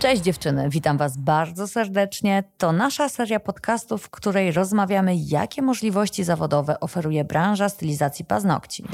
Cześć dziewczyny, witam Was bardzo serdecznie. To nasza seria podcastów, w której rozmawiamy, jakie możliwości zawodowe oferuje branża stylizacji paznokci.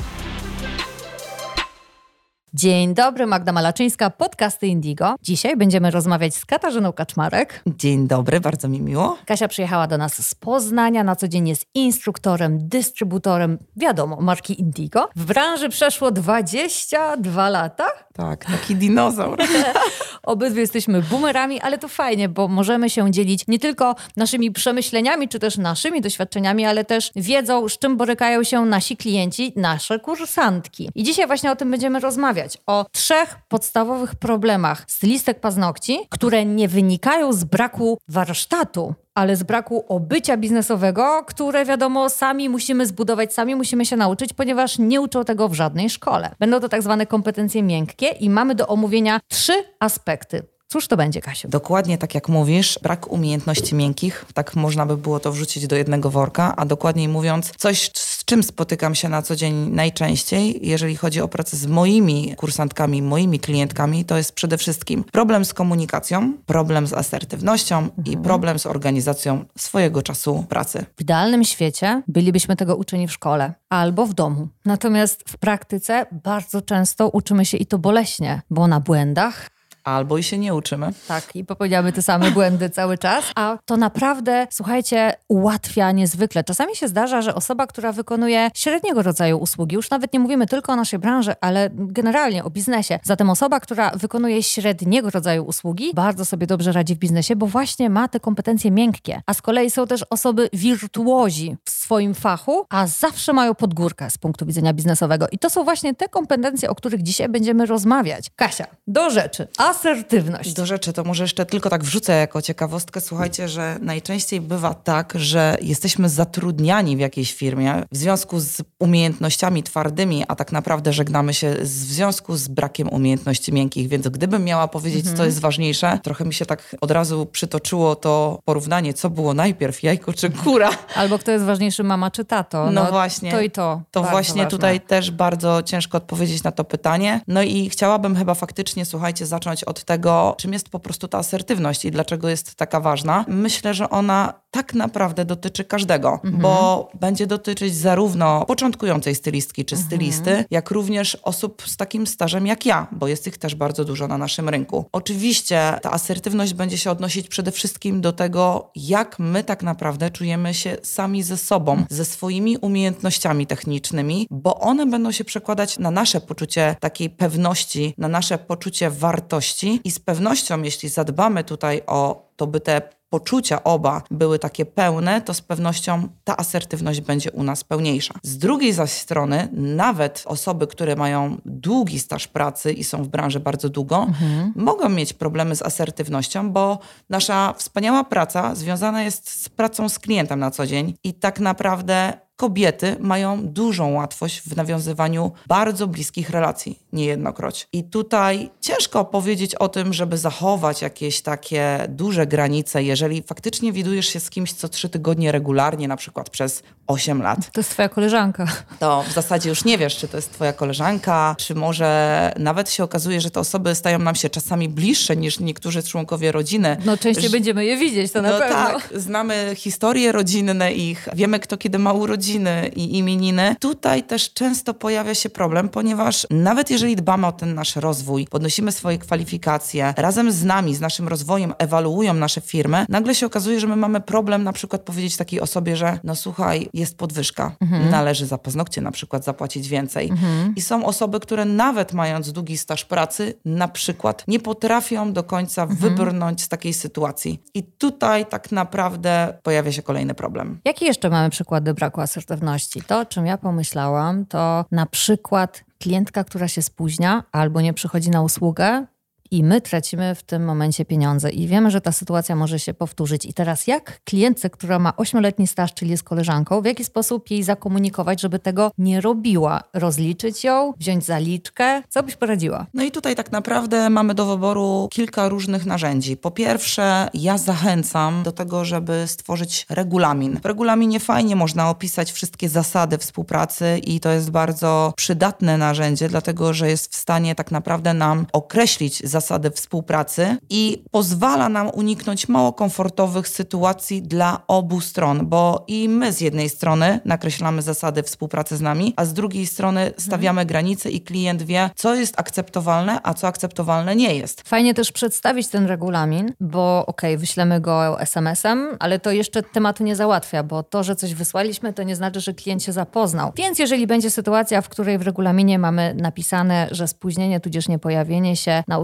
Dzień dobry, Magda Malaczyńska, podcasty Indigo. Dzisiaj będziemy rozmawiać z Katarzyną Kaczmarek. Dzień dobry, bardzo mi miło. Kasia przyjechała do nas z Poznania, na co dzień jest instruktorem, dystrybutorem, wiadomo, marki Indigo. W branży przeszło 22 lata. Tak, taki dinozaur. Obydwie jesteśmy boomerami, ale to fajnie, bo możemy się dzielić nie tylko naszymi przemyśleniami, czy też naszymi doświadczeniami, ale też wiedzą, z czym borykają się nasi klienci, nasze kursantki. I dzisiaj właśnie o tym będziemy rozmawiać. O trzech podstawowych problemach stylistek paznokci, które nie wynikają z braku warsztatu, ale z braku obycia biznesowego, które wiadomo, sami musimy zbudować, sami musimy się nauczyć, ponieważ nie uczą tego w żadnej szkole. Będą to tak zwane kompetencje miękkie i mamy do omówienia trzy aspekty. Cóż to będzie, Kasiu? Dokładnie tak jak mówisz, brak umiejętności miękkich, tak można by było to wrzucić do jednego worka, a dokładniej mówiąc, coś, czym spotykam się na co dzień najczęściej, jeżeli chodzi o pracę z moimi kursantkami, moimi klientkami, to jest przede wszystkim problem z komunikacją, problem z asertywnością mhm. i problem z organizacją swojego czasu pracy. W idealnym świecie bylibyśmy tego uczeni w szkole albo w domu. Natomiast w praktyce bardzo często uczymy się i to boleśnie, bo na błędach Albo i się nie uczymy. Tak, i popełniamy te same błędy cały czas. A to naprawdę, słuchajcie, ułatwia niezwykle. Czasami się zdarza, że osoba, która wykonuje średniego rodzaju usługi, już nawet nie mówimy tylko o naszej branży, ale generalnie o biznesie. Zatem osoba, która wykonuje średniego rodzaju usługi, bardzo sobie dobrze radzi w biznesie, bo właśnie ma te kompetencje miękkie. A z kolei są też osoby wirtuozi w swoim fachu, a zawsze mają podgórkę z punktu widzenia biznesowego. I to są właśnie te kompetencje, o których dzisiaj będziemy rozmawiać. Kasia, do rzeczy. A asertywność. Do rzeczy to może jeszcze tylko tak wrzucę jako ciekawostkę. Słuchajcie, że najczęściej bywa tak, że jesteśmy zatrudniani w jakiejś firmie w związku z umiejętnościami twardymi, a tak naprawdę żegnamy się w związku z brakiem umiejętności miękkich. Więc gdybym miała powiedzieć, mhm. co jest ważniejsze, trochę mi się tak od razu przytoczyło to porównanie, co było najpierw, jajko czy kura. Albo kto jest ważniejszy, mama czy tato. No, no właśnie. To i to. To właśnie ważne. tutaj też bardzo ciężko odpowiedzieć na to pytanie. No i chciałabym chyba faktycznie, słuchajcie, zacząć od tego, czym jest po prostu ta asertywność i dlaczego jest taka ważna. Myślę, że ona tak naprawdę dotyczy każdego, mhm. bo będzie dotyczyć zarówno początkującej stylistki czy mhm. stylisty, jak również osób z takim stażem jak ja, bo jest ich też bardzo dużo na naszym rynku. Oczywiście ta asertywność będzie się odnosić przede wszystkim do tego, jak my tak naprawdę czujemy się sami ze sobą, ze swoimi umiejętnościami technicznymi, bo one będą się przekładać na nasze poczucie takiej pewności, na nasze poczucie wartości i z pewnością, jeśli zadbamy tutaj o to, by te poczucia oba były takie pełne, to z pewnością ta asertywność będzie u nas pełniejsza. Z drugiej zaś strony, nawet osoby, które mają długi staż pracy i są w branży bardzo długo, mhm. mogą mieć problemy z asertywnością, bo nasza wspaniała praca związana jest z pracą z klientem na co dzień i tak naprawdę kobiety mają dużą łatwość w nawiązywaniu bardzo bliskich relacji, niejednokroć. I tutaj ciężko powiedzieć o tym, żeby zachować jakieś takie duże granice, jeżeli faktycznie widujesz się z kimś co trzy tygodnie regularnie, na przykład przez 8 lat. To jest twoja koleżanka. To w zasadzie już nie wiesz, czy to jest twoja koleżanka, czy może nawet się okazuje, że te osoby stają nam się czasami bliższe niż niektórzy członkowie rodziny. No częściej będziemy je widzieć, to na no pewno. tak, znamy historie rodzinne ich, wiemy kto kiedy ma urodziny, urodziny i imieniny, tutaj też często pojawia się problem, ponieważ nawet jeżeli dbamy o ten nasz rozwój, podnosimy swoje kwalifikacje, razem z nami, z naszym rozwojem ewaluują nasze firmy, nagle się okazuje, że my mamy problem na przykład powiedzieć takiej osobie, że no słuchaj, jest podwyżka, mhm. należy za paznokcie na przykład zapłacić więcej. Mhm. I są osoby, które nawet mając długi staż pracy, na przykład nie potrafią do końca mhm. wybrnąć z takiej sytuacji. I tutaj tak naprawdę pojawia się kolejny problem. Jakie jeszcze mamy przykłady braku asertywności. To, o czym ja pomyślałam, to na przykład klientka, która się spóźnia albo nie przychodzi na usługę, i my tracimy w tym momencie pieniądze. I wiemy, że ta sytuacja może się powtórzyć. I teraz jak klientce, która ma ośmioletni staż, czyli jest koleżanką, w jaki sposób jej zakomunikować, żeby tego nie robiła? Rozliczyć ją, wziąć zaliczkę? Co byś poradziła? No i tutaj tak naprawdę mamy do wyboru kilka różnych narzędzi. Po pierwsze, ja zachęcam do tego, żeby stworzyć regulamin. W regulaminie fajnie można opisać wszystkie zasady współpracy i to jest bardzo przydatne narzędzie, dlatego że jest w stanie tak naprawdę nam określić zasady zasady współpracy i pozwala nam uniknąć mało komfortowych sytuacji dla obu stron, bo i my z jednej strony nakreślamy zasady współpracy z nami, a z drugiej strony stawiamy mhm. granice i klient wie, co jest akceptowalne, a co akceptowalne nie jest. Fajnie też przedstawić ten regulamin, bo okej, okay, wyślemy go SMS-em, ale to jeszcze tematu nie załatwia, bo to, że coś wysłaliśmy, to nie znaczy, że klient się zapoznał. Więc jeżeli będzie sytuacja, w której w regulaminie mamy napisane, że spóźnienie tudzież niepojawienie się na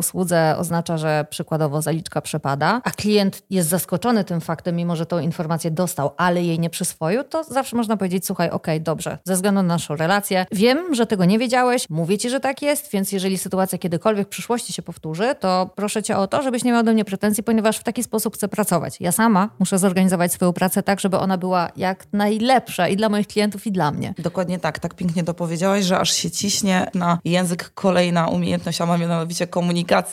oznacza, że przykładowo zaliczka przepada, a klient jest zaskoczony tym faktem, mimo że tą informację dostał, ale jej nie przyswoił, to zawsze można powiedzieć, słuchaj, okej, okay, dobrze, ze względu na naszą relację, wiem, że tego nie wiedziałeś, mówię ci, że tak jest, więc jeżeli sytuacja kiedykolwiek w przyszłości się powtórzy, to proszę cię o to, żebyś nie miał do mnie pretensji, ponieważ w taki sposób chcę pracować. Ja sama muszę zorganizować swoją pracę tak, żeby ona była jak najlepsza i dla moich klientów, i dla mnie. Dokładnie tak, tak pięknie to powiedziałaś, że aż się ciśnie na język kolejna umiejętność, a mam mianowicie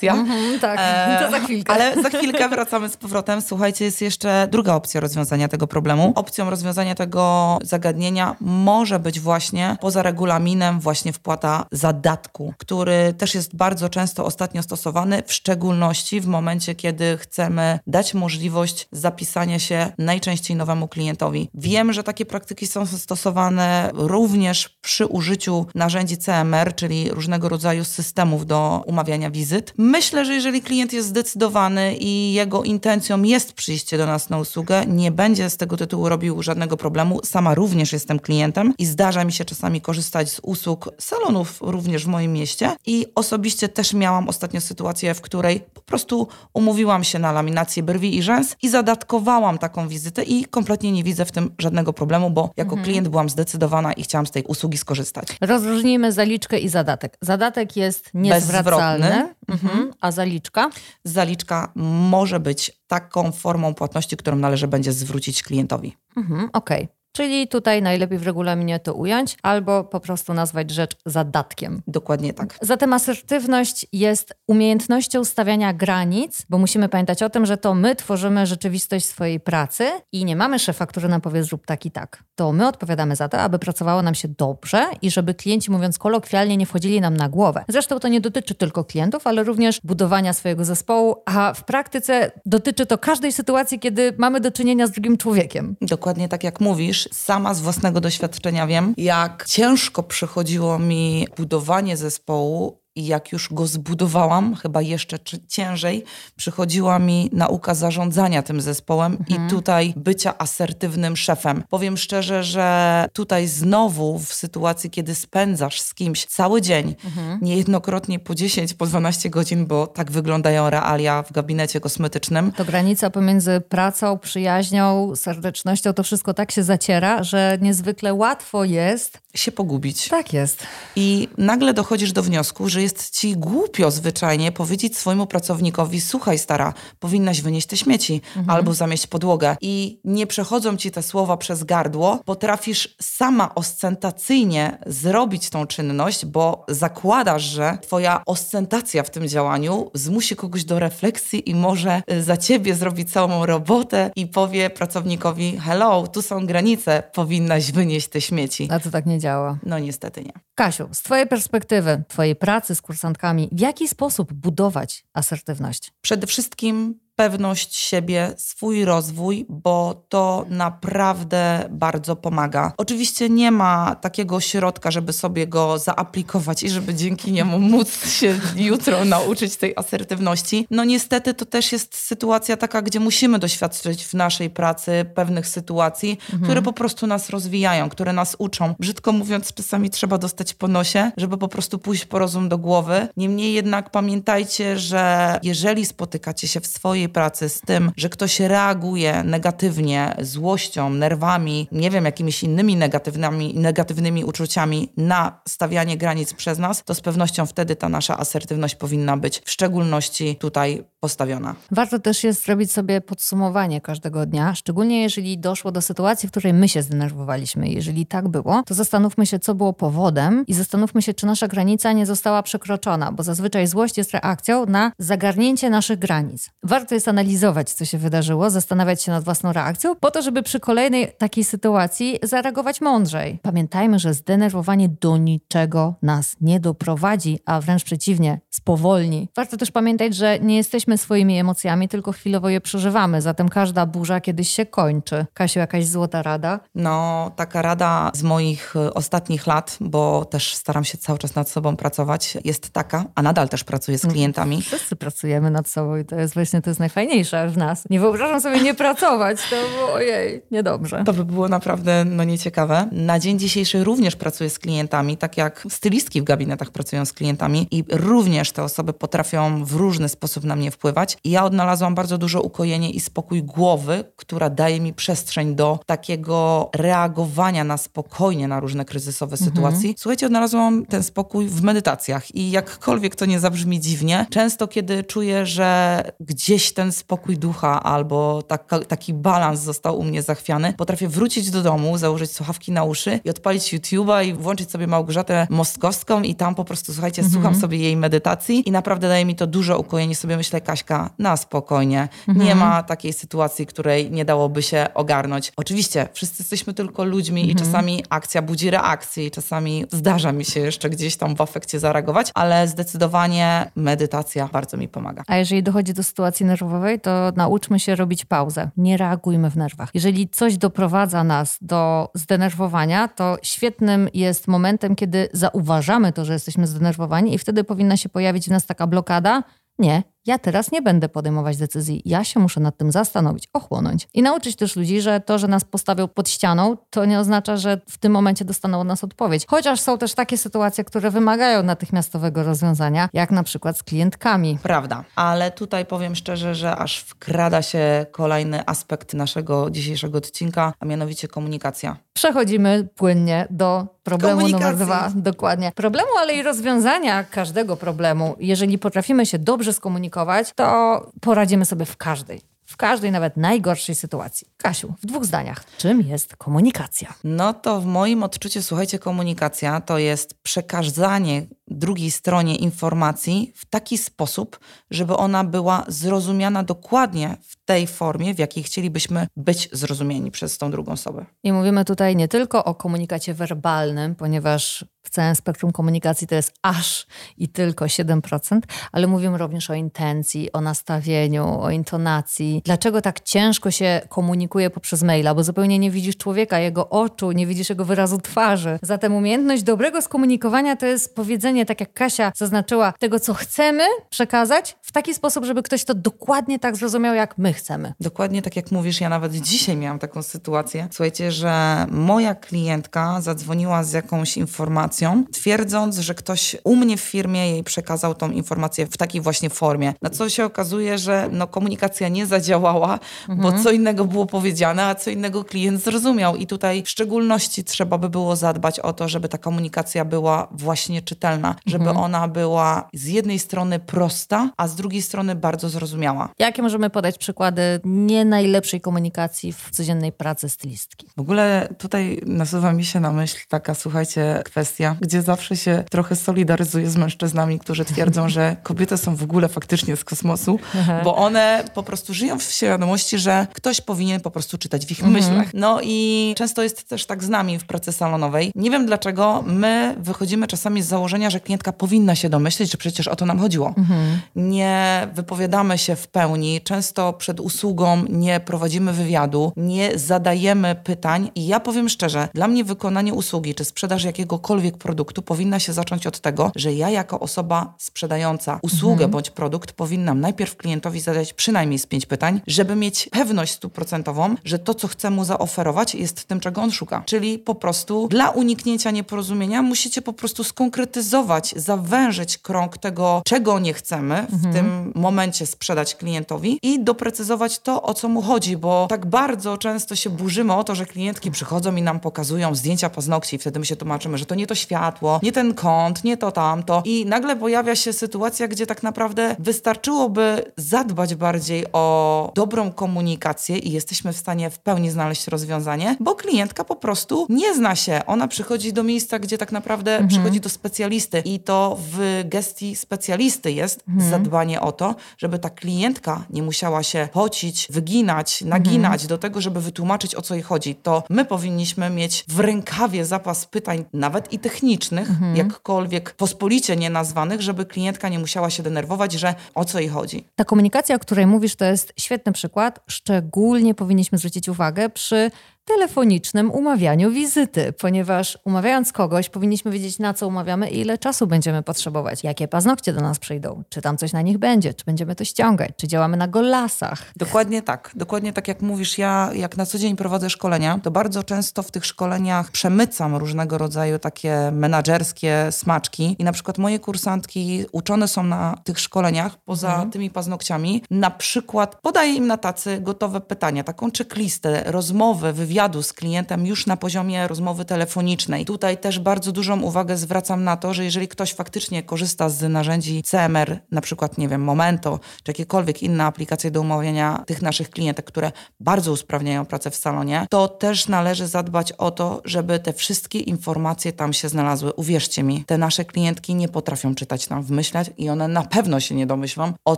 Mm-hmm, tak, e, to za chwilkę. Ale za chwilkę wracamy z powrotem. Słuchajcie, jest jeszcze druga opcja rozwiązania tego problemu. Opcją rozwiązania tego zagadnienia może być właśnie poza regulaminem właśnie wpłata zadatku, który też jest bardzo często ostatnio stosowany, w szczególności w momencie, kiedy chcemy dać możliwość zapisania się najczęściej nowemu klientowi. Wiem, że takie praktyki są stosowane również przy użyciu narzędzi CMR, czyli różnego rodzaju systemów do umawiania wizyt. Myślę, że jeżeli klient jest zdecydowany i jego intencją jest przyjście do nas na usługę, nie będzie z tego tytułu robił żadnego problemu. Sama również jestem klientem i zdarza mi się czasami korzystać z usług salonów również w moim mieście i osobiście też miałam ostatnio sytuację, w której po prostu umówiłam się na laminację brwi i rzęs i zadatkowałam taką wizytę i kompletnie nie widzę w tym żadnego problemu, bo jako mhm. klient byłam zdecydowana i chciałam z tej usługi skorzystać. Rozróżnijmy zaliczkę i zadatek. Zadatek jest niezwracalny, mhm. a zaliczka? Zaliczka może być taką formą płatności, którą należy będzie zwrócić klientowi. Mhm, Okej. Okay. Czyli tutaj najlepiej w regulaminie to ująć, albo po prostu nazwać rzecz zadatkiem. Dokładnie tak. Zatem asertywność jest umiejętnością stawiania granic, bo musimy pamiętać o tym, że to my tworzymy rzeczywistość swojej pracy i nie mamy szefa, który nam powie zrób tak i tak. To my odpowiadamy za to, aby pracowało nam się dobrze i żeby klienci, mówiąc kolokwialnie, nie wchodzili nam na głowę. Zresztą to nie dotyczy tylko klientów, ale również budowania swojego zespołu, a w praktyce dotyczy to każdej sytuacji, kiedy mamy do czynienia z drugim człowiekiem. Dokładnie tak jak mówisz sama z własnego doświadczenia wiem, jak ciężko przychodziło mi budowanie zespołu i jak już go zbudowałam, chyba jeszcze ciężej, przychodziła mi nauka zarządzania tym zespołem mhm. i tutaj bycia asertywnym szefem. Powiem szczerze, że tutaj znowu w sytuacji, kiedy spędzasz z kimś cały dzień, mhm. niejednokrotnie po 10, po 12 godzin, bo tak wyglądają realia w gabinecie kosmetycznym. To granica pomiędzy pracą, przyjaźnią, serdecznością, to wszystko tak się zaciera, że niezwykle łatwo jest się pogubić. Tak jest. I nagle dochodzisz do wniosku, że jest ci głupio zwyczajnie powiedzieć swojemu pracownikowi: Słuchaj, stara, powinnaś wynieść te śmieci mhm. albo zamieść podłogę. I nie przechodzą ci te słowa przez gardło, potrafisz sama ostentacyjnie zrobić tą czynność, bo zakładasz, że twoja ostentacja w tym działaniu zmusi kogoś do refleksji i może y, za ciebie zrobić całą robotę i powie pracownikowi: Hello, tu są granice, powinnaś wynieść te śmieci. A to tak nie działa. No niestety nie. Kasiu, z Twojej perspektywy, Twojej pracy z kursantkami, w jaki sposób budować asertywność? Przede wszystkim pewność siebie, swój rozwój, bo to naprawdę bardzo pomaga. Oczywiście nie ma takiego środka, żeby sobie go zaaplikować i żeby dzięki niemu móc się jutro nauczyć tej asertywności. No niestety to też jest sytuacja taka, gdzie musimy doświadczyć w naszej pracy pewnych sytuacji, mhm. które po prostu nas rozwijają, które nas uczą. Brzydko mówiąc, czasami trzeba dostać po nosie, żeby po prostu pójść po rozum do głowy. Niemniej jednak pamiętajcie, że jeżeli spotykacie się w swojej pracy z tym, że ktoś reaguje negatywnie, złością, nerwami, nie wiem, jakimiś innymi negatywnymi, negatywnymi uczuciami na stawianie granic przez nas, to z pewnością wtedy ta nasza asertywność powinna być w szczególności tutaj postawiona. Warto też jest zrobić sobie podsumowanie każdego dnia, szczególnie jeżeli doszło do sytuacji, w której my się zdenerwowaliśmy. Jeżeli tak było, to zastanówmy się, co było powodem i zastanówmy się, czy nasza granica nie została przekroczona, bo zazwyczaj złość jest reakcją na zagarnięcie naszych granic. Warto jest analizować, co się wydarzyło, zastanawiać się nad własną reakcją, po to, żeby przy kolejnej takiej sytuacji zareagować mądrzej. Pamiętajmy, że zdenerwowanie do niczego nas nie doprowadzi, a wręcz przeciwnie, spowolni. Warto też pamiętać, że nie jesteśmy swoimi emocjami, tylko chwilowo je przeżywamy, zatem każda burza kiedyś się kończy. Kasiu, jakaś złota rada? No, taka rada z moich y, ostatnich lat, bo też staram się cały czas nad sobą pracować, jest taka, a nadal też pracuję z klientami. Wszyscy pracujemy nad sobą i to jest właśnie to jest najfajniejsze w nas. Nie wyobrażam sobie nie pracować, to było, ojej, niedobrze. To by było naprawdę no, nieciekawe. Na dzień dzisiejszy również pracuję z klientami, tak jak stylistki w gabinetach pracują z klientami i również te osoby potrafią w różny sposób na mnie wpływać. I ja odnalazłam bardzo dużo ukojenie i spokój głowy, która daje mi przestrzeń do takiego reagowania na spokojnie na różne kryzysowe mhm. sytuacje. Słuchajcie, odnalazłam ten spokój w medytacjach i jakkolwiek to nie zabrzmi dziwnie, często kiedy czuję, że gdzieś ten spokój ducha albo taka, taki balans został u mnie zachwiany, potrafię wrócić do domu, założyć słuchawki na uszy i odpalić YouTube'a i włączyć sobie Małgorzatę Mostkowską i tam po prostu, słuchajcie, mhm. słucham sobie jej medytacji i naprawdę daje mi to dużo ukojenie. Sobie myślę, Kaśka, na spokojnie. Mhm. Nie ma takiej sytuacji, której nie dałoby się ogarnąć. Oczywiście, wszyscy jesteśmy tylko ludźmi mhm. i czasami akcja budzi reakcję i czasami zdarza mi się jeszcze gdzieś tam w afekcie zareagować, ale zdecydowanie medytacja bardzo mi pomaga. A jeżeli dochodzi do sytuacji nerwowej, to nauczmy się robić pauzę. Nie reagujmy w nerwach. Jeżeli coś doprowadza nas do zdenerwowania, to świetnym jest momentem, kiedy zauważamy to, że jesteśmy zdenerwowani i wtedy powinna się pojawić w nas taka blokada. Nie, ja teraz nie będę podejmować decyzji, ja się muszę nad tym zastanowić, ochłonąć. I nauczyć też ludzi, że to, że nas postawią pod ścianą, to nie oznacza, że w tym momencie dostaną od nas odpowiedź. Chociaż są też takie sytuacje, które wymagają natychmiastowego rozwiązania, jak na przykład z klientkami. Prawda, ale tutaj powiem szczerze, że aż wkrada się kolejny aspekt naszego dzisiejszego odcinka, a mianowicie komunikacja. Przechodzimy płynnie do problemu numer dwa. Dokładnie. Problemu, ale i rozwiązania każdego problemu. Jeżeli potrafimy się dobrze skomunikować, komunikować, to poradzimy sobie w każdej w każdej, nawet najgorszej sytuacji. Kasiu, w dwóch zdaniach, czym jest komunikacja? No to w moim odczuciu, słuchajcie, komunikacja to jest przekazanie drugiej stronie informacji w taki sposób, żeby ona była zrozumiana dokładnie w tej formie, w jakiej chcielibyśmy być zrozumieni przez tą drugą osobę. I mówimy tutaj nie tylko o komunikacie werbalnym, ponieważ w całym spektrum komunikacji to jest aż i tylko 7%, ale mówimy również o intencji, o nastawieniu, o intonacji. Dlaczego tak ciężko się komunikuje poprzez maila? Bo zupełnie nie widzisz człowieka, jego oczu, nie widzisz jego wyrazu twarzy. Zatem umiejętność dobrego skomunikowania to jest powiedzenie, tak jak Kasia zaznaczyła, tego, co chcemy przekazać w taki sposób, żeby ktoś to dokładnie tak zrozumiał, jak my chcemy. Dokładnie tak jak mówisz, ja nawet dzisiaj miałam taką sytuację. Słuchajcie, że moja klientka zadzwoniła z jakąś informacją, twierdząc, że ktoś u mnie w firmie jej przekazał tą informację w takiej właśnie formie. Na co się okazuje, że no, komunikacja nie zadziałała, mhm. bo co innego było powiedziane, a co innego klient zrozumiał. I tutaj w szczególności trzeba by było zadbać o to, żeby ta komunikacja była właśnie czytelna, żeby mhm. ona była z jednej strony prosta, a z drugiej strony bardzo zrozumiała. Jakie możemy podać przykłady nie najlepszej komunikacji w codziennej pracy stylistki? W ogóle tutaj nasuwa mi się na myśl taka, słuchajcie, kwestia, gdzie zawsze się trochę solidaryzuję z mężczyznami, którzy twierdzą, że kobiety są w ogóle faktycznie z kosmosu, bo one po prostu żyją w świadomości, że ktoś powinien po prostu czytać w ich mhm. myślach. No i często jest też tak z nami w pracy salonowej. Nie wiem dlaczego my wychodzimy czasami z założenia, że klientka powinna się domyśleć, że przecież o to nam chodziło. Mhm. Nie wypowiadamy się w pełni, często przed usługą nie prowadzimy wywiadu, nie zadajemy pytań i ja powiem szczerze, dla mnie wykonanie usługi czy sprzedaż jakiegokolwiek produktu powinna się zacząć od tego, że ja jako osoba sprzedająca usługę mhm. bądź produkt powinnam najpierw klientowi zadać przynajmniej z pięć pytań, żeby mieć pewność stuprocentową, że to, co chcę mu zaoferować jest tym, czego on szuka. Czyli po prostu dla uniknięcia nieporozumienia musicie po prostu skonkretyzować, zawężyć krąg tego, czego nie chcemy w mhm. tym momencie sprzedać klientowi i doprecyzować to, o co mu chodzi, bo tak bardzo często się burzymy o to, że klientki przychodzą i nam pokazują zdjęcia paznokci i wtedy my się tłumaczymy, że to nie to światło, nie ten kąt, nie to tamto i nagle pojawia się sytuacja, gdzie tak naprawdę wystarczyłoby zadbać bardziej o dobrą komunikację i jesteśmy w stanie w pełni znaleźć rozwiązanie, bo klientka po prostu nie zna się. Ona przychodzi do miejsca, gdzie tak naprawdę mhm. przychodzi do specjalisty specjalisty i to w gestii specjalisty jest mhm. zadbanie o to, żeby ta klientka nie musiała się pocić, wyginać, naginać mhm. do tego, żeby wytłumaczyć o co jej chodzi. To my powinniśmy mieć w rękawie zapas pytań, nawet i technicznych, mhm. jakkolwiek pospolicie nie nazwanych, żeby klientka nie musiała się denerwować, że o co jej chodzi. Ta komunikacja, o której mówisz, to jest świetny przykład. Szczególnie powinniśmy zwrócić uwagę przy telefonicznym umawianiu wizyty, ponieważ umawiając kogoś, powinniśmy wiedzieć, na co umawiamy i ile czasu będziemy potrzebować, jakie paznokcie do nas przyjdą, czy tam coś na nich będzie, czy będziemy to ściągać, czy działamy na golasach. Dokładnie tak. Dokładnie tak jak mówisz, ja jak na co dzień prowadzę szkolenia, to bardzo często w tych szkoleniach przemycam różnego rodzaju takie menadżerskie smaczki i na przykład moje kursantki uczone są na tych szkoleniach, poza mhm. tymi paznokciami, na przykład podaję im na tacy gotowe pytania, taką checklistę, rozmowy, wywiady, wywiadu z klientem już na poziomie rozmowy telefonicznej. Tutaj też bardzo dużą uwagę zwracam na to, że jeżeli ktoś faktycznie korzysta z narzędzi CMR, na przykład, nie wiem, Momento, czy jakiekolwiek inne aplikacje do umawiania tych naszych klientek, które bardzo usprawniają pracę w salonie, to też należy zadbać o to, żeby te wszystkie informacje tam się znalazły. Uwierzcie mi, te nasze klientki nie potrafią czytać nam wymyślać i one na pewno się nie domyślą, o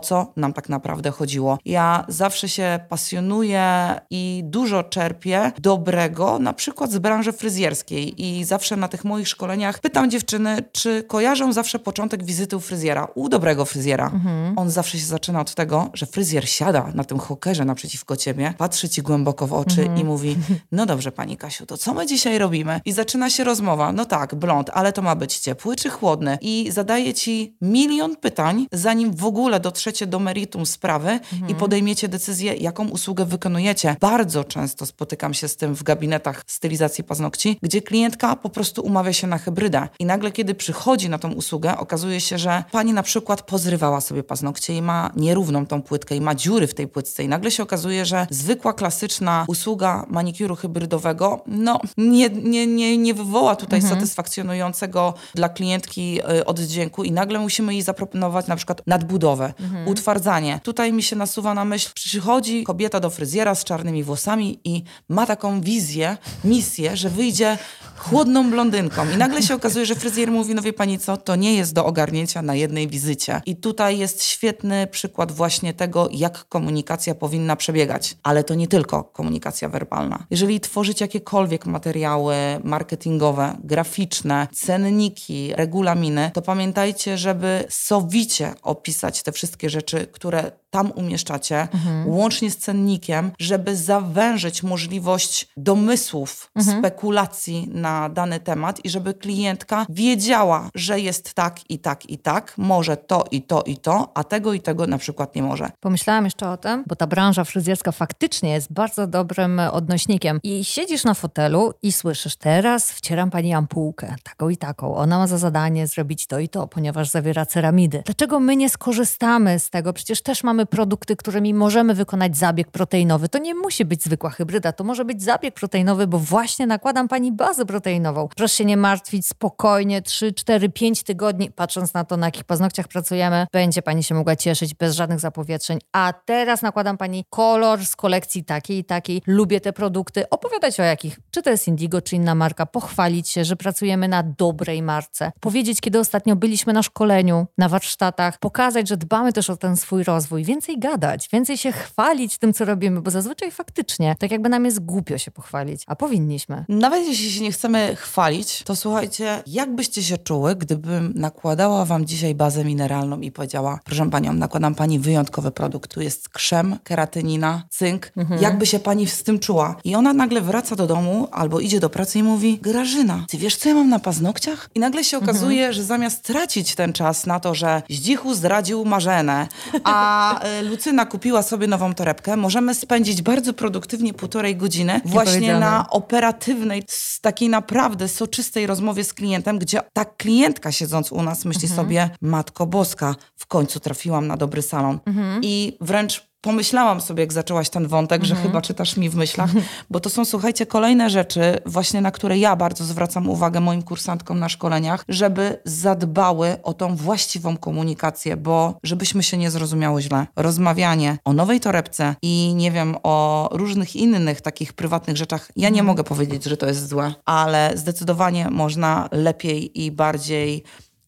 co nam tak naprawdę chodziło. Ja zawsze się pasjonuję i dużo czerpię dobrego, na przykład z branży fryzjerskiej. I zawsze na tych moich szkoleniach pytam dziewczyny, czy kojarzą zawsze początek wizyty u fryzjera, u dobrego fryzjera. Mhm. On zawsze się zaczyna od tego, że fryzjer siada na tym hokerze naprzeciwko ciebie, patrzy ci głęboko w oczy mhm. i mówi: No dobrze, pani Kasiu, to co my dzisiaj robimy? I zaczyna się rozmowa. No tak, blond, ale to ma być ciepły czy chłodny? I zadaje ci milion pytań, zanim w ogóle dotrzecie do meritum sprawy mhm. i podejmiecie decyzję, jaką usługę wykonujecie. Bardzo często spotykam się z tym w gabinetach stylizacji paznokci, gdzie klientka po prostu umawia się na hybrydę. I nagle, kiedy przychodzi na tą usługę, okazuje się, że pani na przykład pozrywała sobie paznokcie i ma nierówną tą płytkę i ma dziury w tej płytce. I nagle się okazuje, że zwykła, klasyczna usługa manikuru hybrydowego, no, nie, nie, nie, nie wywoła tutaj mhm. satysfakcjonującego dla klientki y, oddźwięku i nagle musimy jej zaproponować na przykład nadbudowę, mhm. utwardzanie. Tutaj mi się nasuwa na myśl, przychodzi kobieta do fryzjera z czarnymi włosami i ma taką wizję, misję, że wyjdzie chłodną blondynką. I nagle się okazuje, że fryzjer mówi, no wie pani co, to nie jest do ogarnięcia na jednej wizycie. I tutaj jest świetny przykład właśnie tego, jak komunikacja powinna przebiegać. Ale to nie tylko komunikacja werbalna. Jeżeli tworzycie jakiekolwiek materiały marketingowe, graficzne, cenniki, regulaminy, to pamiętajcie, żeby sowicie opisać te wszystkie rzeczy, które tam umieszczacie, mhm. łącznie z cennikiem, żeby zawężyć możliwość domysłów, mhm. spekulacji na dany temat i żeby klientka wiedziała, że jest tak i tak i tak, może to i to i to, a tego i tego na przykład nie może. Pomyślałam jeszcze o tym, bo ta branża fryzjerska faktycznie jest bardzo dobrym odnośnikiem. I siedzisz na fotelu i słyszysz, teraz wcieram pani ampułkę, taką i taką. Ona ma za zadanie zrobić to i to, ponieważ zawiera ceramidy. Dlaczego my nie skorzystamy z tego? Przecież też mamy produkty, którymi możemy wykonać zabieg proteinowy. To nie musi być zwykła hybryda, to może być zabieg proteinowy, bo właśnie nakładam pani bazę proteinową. Proszę się nie martwić, spokojnie, 3, 4, 5 tygodni, patrząc na to, na jakich paznokciach pracujemy, będzie pani się mogła cieszyć bez żadnych zapowietrzeń. A teraz nakładam pani kolor z kolekcji takiej i takiej. Lubię te produkty. Opowiadać o jakich, czy to jest Indigo, czy inna marka, pochwalić się, że pracujemy na dobrej marce. Powiedzieć, kiedy ostatnio byliśmy na szkoleniu, na warsztatach, pokazać, że dbamy też o ten swój rozwój. Więcej gadać, więcej się chwalić tym, co robimy, bo zazwyczaj faktycznie, tak jakby nam jest głupio się pochwalić, a powinniśmy. Nawet jeśli się nie chcemy chwalić, to słuchajcie, jak byście się czuły, gdybym nakładała wam dzisiaj bazę mineralną i powiedziała, proszę panią, nakładam pani wyjątkowy produkt, tu jest krzem, keratynina, cynk, mhm. jakby się pani z tym czuła? I ona nagle wraca do domu albo idzie do pracy i mówi, Grażyna, ty wiesz, co ja mam na paznokciach? I nagle się okazuje, mhm. że zamiast tracić ten czas na to, że Zdzichu zdradził Marzenę, a e, Lucyna kupiła sobie nową torebkę, możemy spędzić bardzo produktywnie półtorej godziny właśnie na operatywnej, takiej naprawdę soczystej rozmowie z klientem, gdzie ta klientka siedząc u nas myśli mhm. sobie, Matko Boska, w końcu trafiłam na dobry salon. Mhm. I wręcz pomyślałam sobie, jak zaczęłaś ten wątek, że mhm. chyba czytasz mi w myślach, bo to są, słuchajcie, kolejne rzeczy, właśnie na które ja bardzo zwracam uwagę moim kursantkom na szkoleniach, żeby zadbały o tą właściwą komunikację, bo żebyśmy się nie zrozumiały źle. Rozmawianie o nowej torebce i nie wiem, o różnych innych takich prywatnych rzeczach, ja nie mm. mogę powiedzieć, że to jest złe, ale zdecydowanie można lepiej i bardziej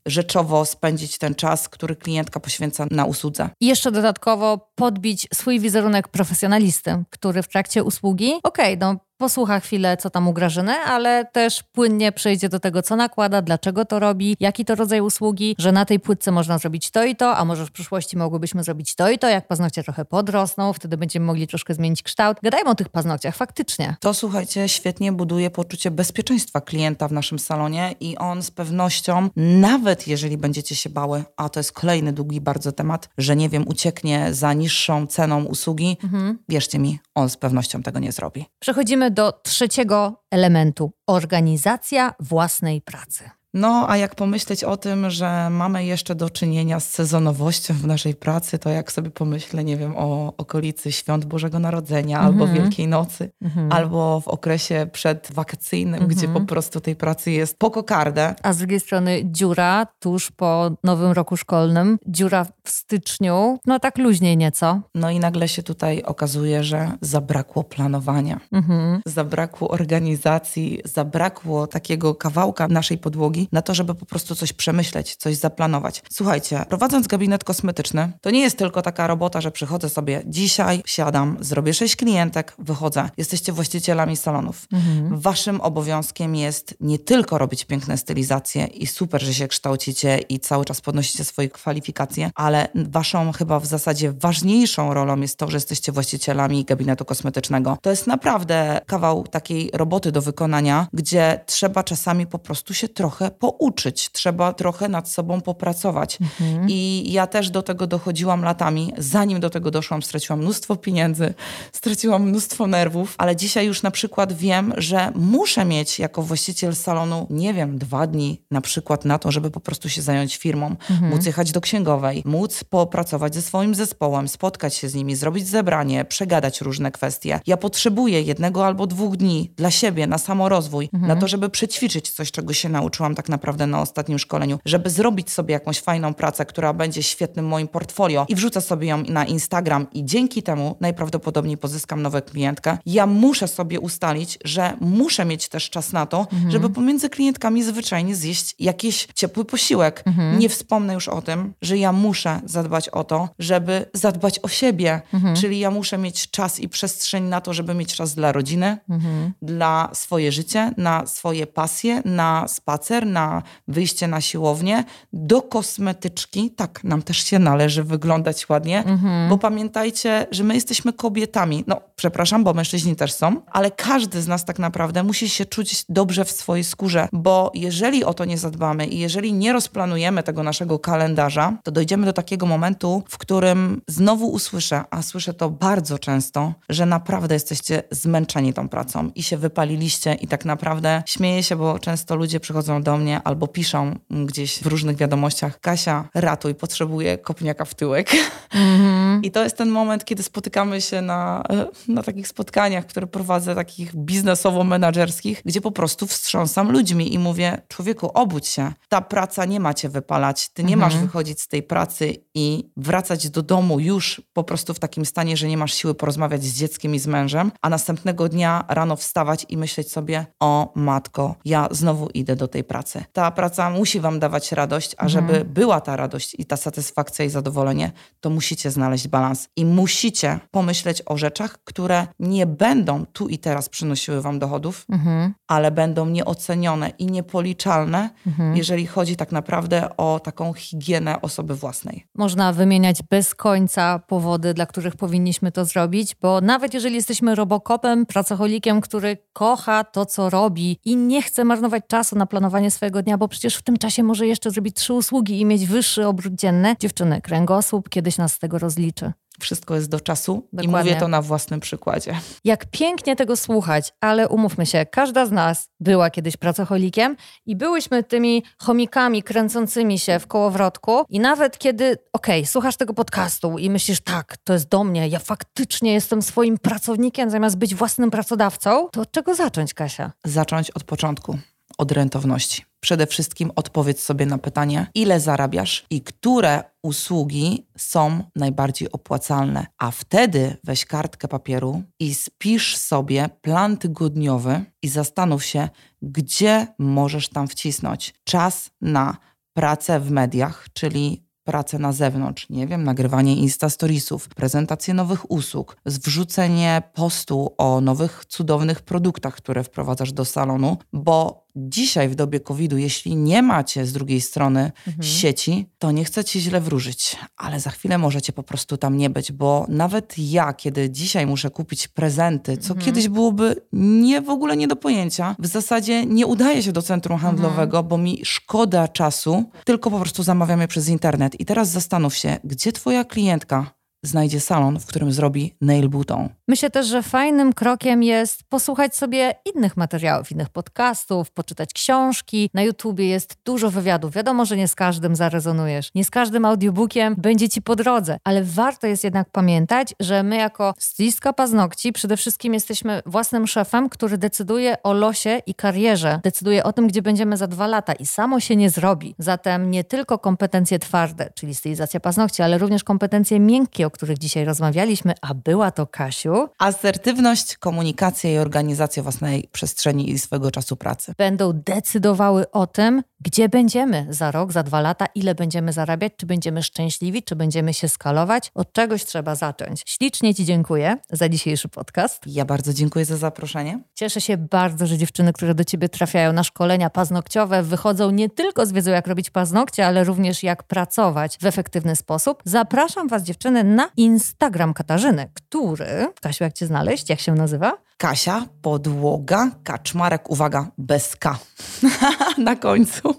rzeczowo spędzić ten czas, który klientka poświęca na usłudze. I jeszcze dodatkowo podbić swój wizerunek profesjonalisty, który w trakcie usługi, okej, okay, no posłucha chwilę, co tam u Grażyny, ale też płynnie przejdzie do tego, co nakłada, dlaczego to robi, jaki to rodzaj usługi, że na tej płytce można zrobić to i to, a może w przyszłości mogłybyśmy zrobić to i to, jak paznokcie trochę podrosną, wtedy będziemy mogli troszkę zmienić kształt. Gadajmy o tych paznokciach, faktycznie. To słuchajcie, świetnie buduje poczucie bezpieczeństwa klienta w naszym salonie i on z pewnością, nawet jeżeli będziecie się bały, a to jest kolejny długi bardzo temat, że nie wiem, ucieknie za niższą ceną usługi, mhm. wierzcie mi, on z pewnością tego nie zrobi. Przechodzimy do trzeciego elementu organizacja własnej pracy. No, a jak pomyśleć o tym, że mamy jeszcze do czynienia z sezonowością w naszej pracy, to jak sobie pomyślę, nie wiem, o okolicy Świąt Bożego Narodzenia mm -hmm. albo Wielkiej Nocy, mm -hmm. albo w okresie przedwakacyjnym, mm -hmm. gdzie mhm. po prostu tej pracy jest po kokardę. A z drugiej strony dziura tuż po nowym roku szkolnym, dziura w styczniu, no tak luźniej nieco. No i nagle się tutaj okazuje, że zabrakło planowania, mhm. zabrakło organizacji, zabrakło takiego kawałka naszej podłogi, na to, żeby po prostu coś przemyśleć, coś zaplanować. Słuchajcie, prowadząc gabinet kosmetyczny, to nie jest tylko taka robota, że przychodzę sobie dzisiaj, siadam, zrobię sześć klientek, wychodzę. Jesteście właścicielami salonów. Mhm. Waszym obowiązkiem jest nie tylko robić piękne stylizacje i super, że się kształcicie i cały czas podnosicie swoje kwalifikacje, ale waszą chyba w zasadzie ważniejszą rolą jest to, że jesteście właścicielami gabinetu kosmetycznego. To jest naprawdę kawał takiej roboty do wykonania, gdzie trzeba czasami po prostu się trochę pouczyć, trzeba trochę nad sobą popracować. Mhm. I ja też do tego dochodziłam latami. Zanim do tego doszłam, straciłam mnóstwo pieniędzy, straciłam mnóstwo nerwów, ale dzisiaj już na przykład wiem, że muszę mieć jako właściciel salonu, nie wiem, dwa dni na przykład na to, żeby po prostu się zająć firmą, mhm. móc jechać do księgowej, móc popracować ze swoim zespołem, spotkać się z nimi, zrobić zebranie, przegadać różne kwestie. Ja potrzebuję jednego albo dwóch dni dla siebie na samorozwój, mhm. na to, żeby przećwiczyć coś, czego się nauczyłam tak naprawdę na ostatnim szkoleniu, żeby zrobić sobie jakąś fajną pracę, która będzie świetnym moim portfolio i wrzucę sobie ją na Instagram i dzięki temu najprawdopodobniej pozyskam nową klientkę. Ja muszę sobie ustalić, że muszę mieć też czas na to, mhm. żeby pomiędzy klientkami zwyczajnie zjeść jakiś ciepły posiłek. Mhm. Nie wspomnę już o tym, że ja muszę zadbać o to, żeby zadbać o siebie, mhm. czyli ja muszę mieć czas i przestrzeń na to, żeby mieć czas dla rodziny, mhm. dla swoje życie, na swoje pasje, na spacer, na wyjście na siłownię, do kosmetyczki. Tak, nam też się należy wyglądać ładnie, bo pamiętajcie, że my jesteśmy kobietami. No, przepraszam, bo mężczyźni też są, ale każdy z nas tak naprawdę musi się czuć dobrze w swojej skórze, bo jeżeli o to nie zadbamy i jeżeli nie rozplanujemy tego naszego kalendarza, to dojdziemy do takiego momentu, w którym znowu usłyszę, a słyszę to bardzo często, że naprawdę jesteście zmęczeni tą pracą i się wypaliliście i tak naprawdę śmieję się, bo często ludzie przychodzą do mnie albo piszą gdzieś w różnych wiadomościach, Kasia, ratuj, potrzebuję kopniaka w tyłek. Mm-hmm. I to jest ten moment, kiedy spotykamy się na, na takich spotkaniach, które prowadzę, takich biznesowo-menadżerskich, gdzie po prostu wstrząsam ludźmi i mówię, człowieku, obudź się. Ta praca nie ma cię wypalać. Ty nie mm-hmm. masz wychodzić z tej pracy i wracać do domu już po prostu w takim stanie, że nie masz siły porozmawiać z dzieckiem i z mężem, a następnego dnia rano wstawać i myśleć sobie, o matko, ja znowu idę do tej pracy. Ta praca musi wam dawać radość, a żeby mhm. była ta radość i ta satysfakcja i zadowolenie, to musicie znaleźć balans i musicie pomyśleć o rzeczach, które nie będą tu i teraz przynosiły wam dochodów, mhm. ale będą nieocenione i niepoliczalne, mhm. jeżeli chodzi tak naprawdę o taką higienę osoby własnej. Można wymieniać bez końca powody, dla których powinniśmy to zrobić, bo nawet jeżeli jesteśmy robokopem, pracocholikiem, który kocha to, co robi i nie chce marnować czasu na planowanie swojego dnia, bo przecież w tym czasie może jeszcze zrobić trzy usługi i mieć wyższy obrót dzienny. Dziewczyny, kręgosłup kiedyś nas z tego rozliczy. Wszystko jest do czasu Dokładnie. i mówię to na własnym przykładzie. Jak pięknie tego słuchać, ale umówmy się, każda z nas była kiedyś pracocholikiem i byłyśmy tymi chomikami kręcącymi się w kołowrotku i nawet kiedy, okej, okay, słuchasz tego podcastu i myślisz, tak, to jest do mnie, ja faktycznie jestem swoim pracownikiem zamiast być własnym pracodawcą, to od czego zacząć, Kasia? Zacząć od początku, od rentowności przede wszystkim odpowiedz sobie na pytanie, ile zarabiasz i które usługi są najbardziej opłacalne. A wtedy weź kartkę papieru i spisz sobie plan tygodniowy i zastanów się, gdzie możesz tam wcisnąć czas na pracę w mediach, czyli pracę na zewnątrz, nie wiem, nagrywanie Instastoriesów, prezentację nowych usług, wrzucenie postu o nowych cudownych produktach, które wprowadzasz do salonu, bo dzisiaj w dobie COVID-u, jeśli nie macie z drugiej strony mhm. sieci, to nie chcę ci źle wróżyć, ale za chwilę możecie po prostu tam nie być, bo nawet ja, kiedy dzisiaj muszę kupić prezenty, co mhm. kiedyś byłoby nie w ogóle nie do pojęcia, w zasadzie nie udaje się do centrum handlowego, mhm. bo mi szkoda czasu, tylko po prostu zamawiam je przez internet. I teraz zastanów się, gdzie twoja klientka znajdzie salon, w którym zrobi nail button. Myślę też, że fajnym krokiem jest posłuchać sobie innych materiałów, innych podcastów, poczytać książki. Na YouTubie jest dużo wywiadów. Wiadomo, że nie z każdym zarezonujesz, nie z każdym audiobookiem będzie ci po drodze, ale warto jest jednak pamiętać, że my jako stylistka paznokci przede wszystkim jesteśmy własnym szefem, który decyduje o losie i karierze, decyduje o tym, gdzie będziemy za dwa lata i samo się nie zrobi. Zatem nie tylko kompetencje twarde, czyli stylizacja paznokci, ale również kompetencje miękkie, których dzisiaj rozmawialiśmy, a była to Kasiu. Asertywność, komunikacja i organizacja własnej przestrzeni i swego czasu pracy. Będą decydowały o tym, gdzie będziemy za rok, za dwa lata, ile będziemy zarabiać, czy będziemy szczęśliwi, czy będziemy się skalować. Od czegoś trzeba zacząć. Ślicznie Ci dziękuję za dzisiejszy podcast. Ja bardzo dziękuję za zaproszenie. Cieszę się bardzo, że dziewczyny, które do Ciebie trafiają na szkolenia paznokciowe, wychodzą nie tylko z wiedzą, jak robić paznokcie, ale również jak pracować w efektywny sposób. Zapraszam Was, dziewczyny, na Instagram Katarzyny, który, Kasiu, jak Cię znaleźć? Jak się nazywa? Kasia, podłoga, kaczmarek, uwaga, bez K na końcu.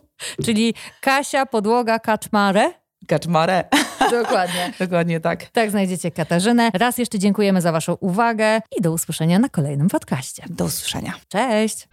Czyli Kasia, podłoga, kaczmare? Kaczmare. Dokładnie. Dokładnie tak. Tak znajdziecie Katarzynę. Raz jeszcze dziękujemy za Waszą uwagę i do usłyszenia na kolejnym podcaście. Do usłyszenia. Cześć.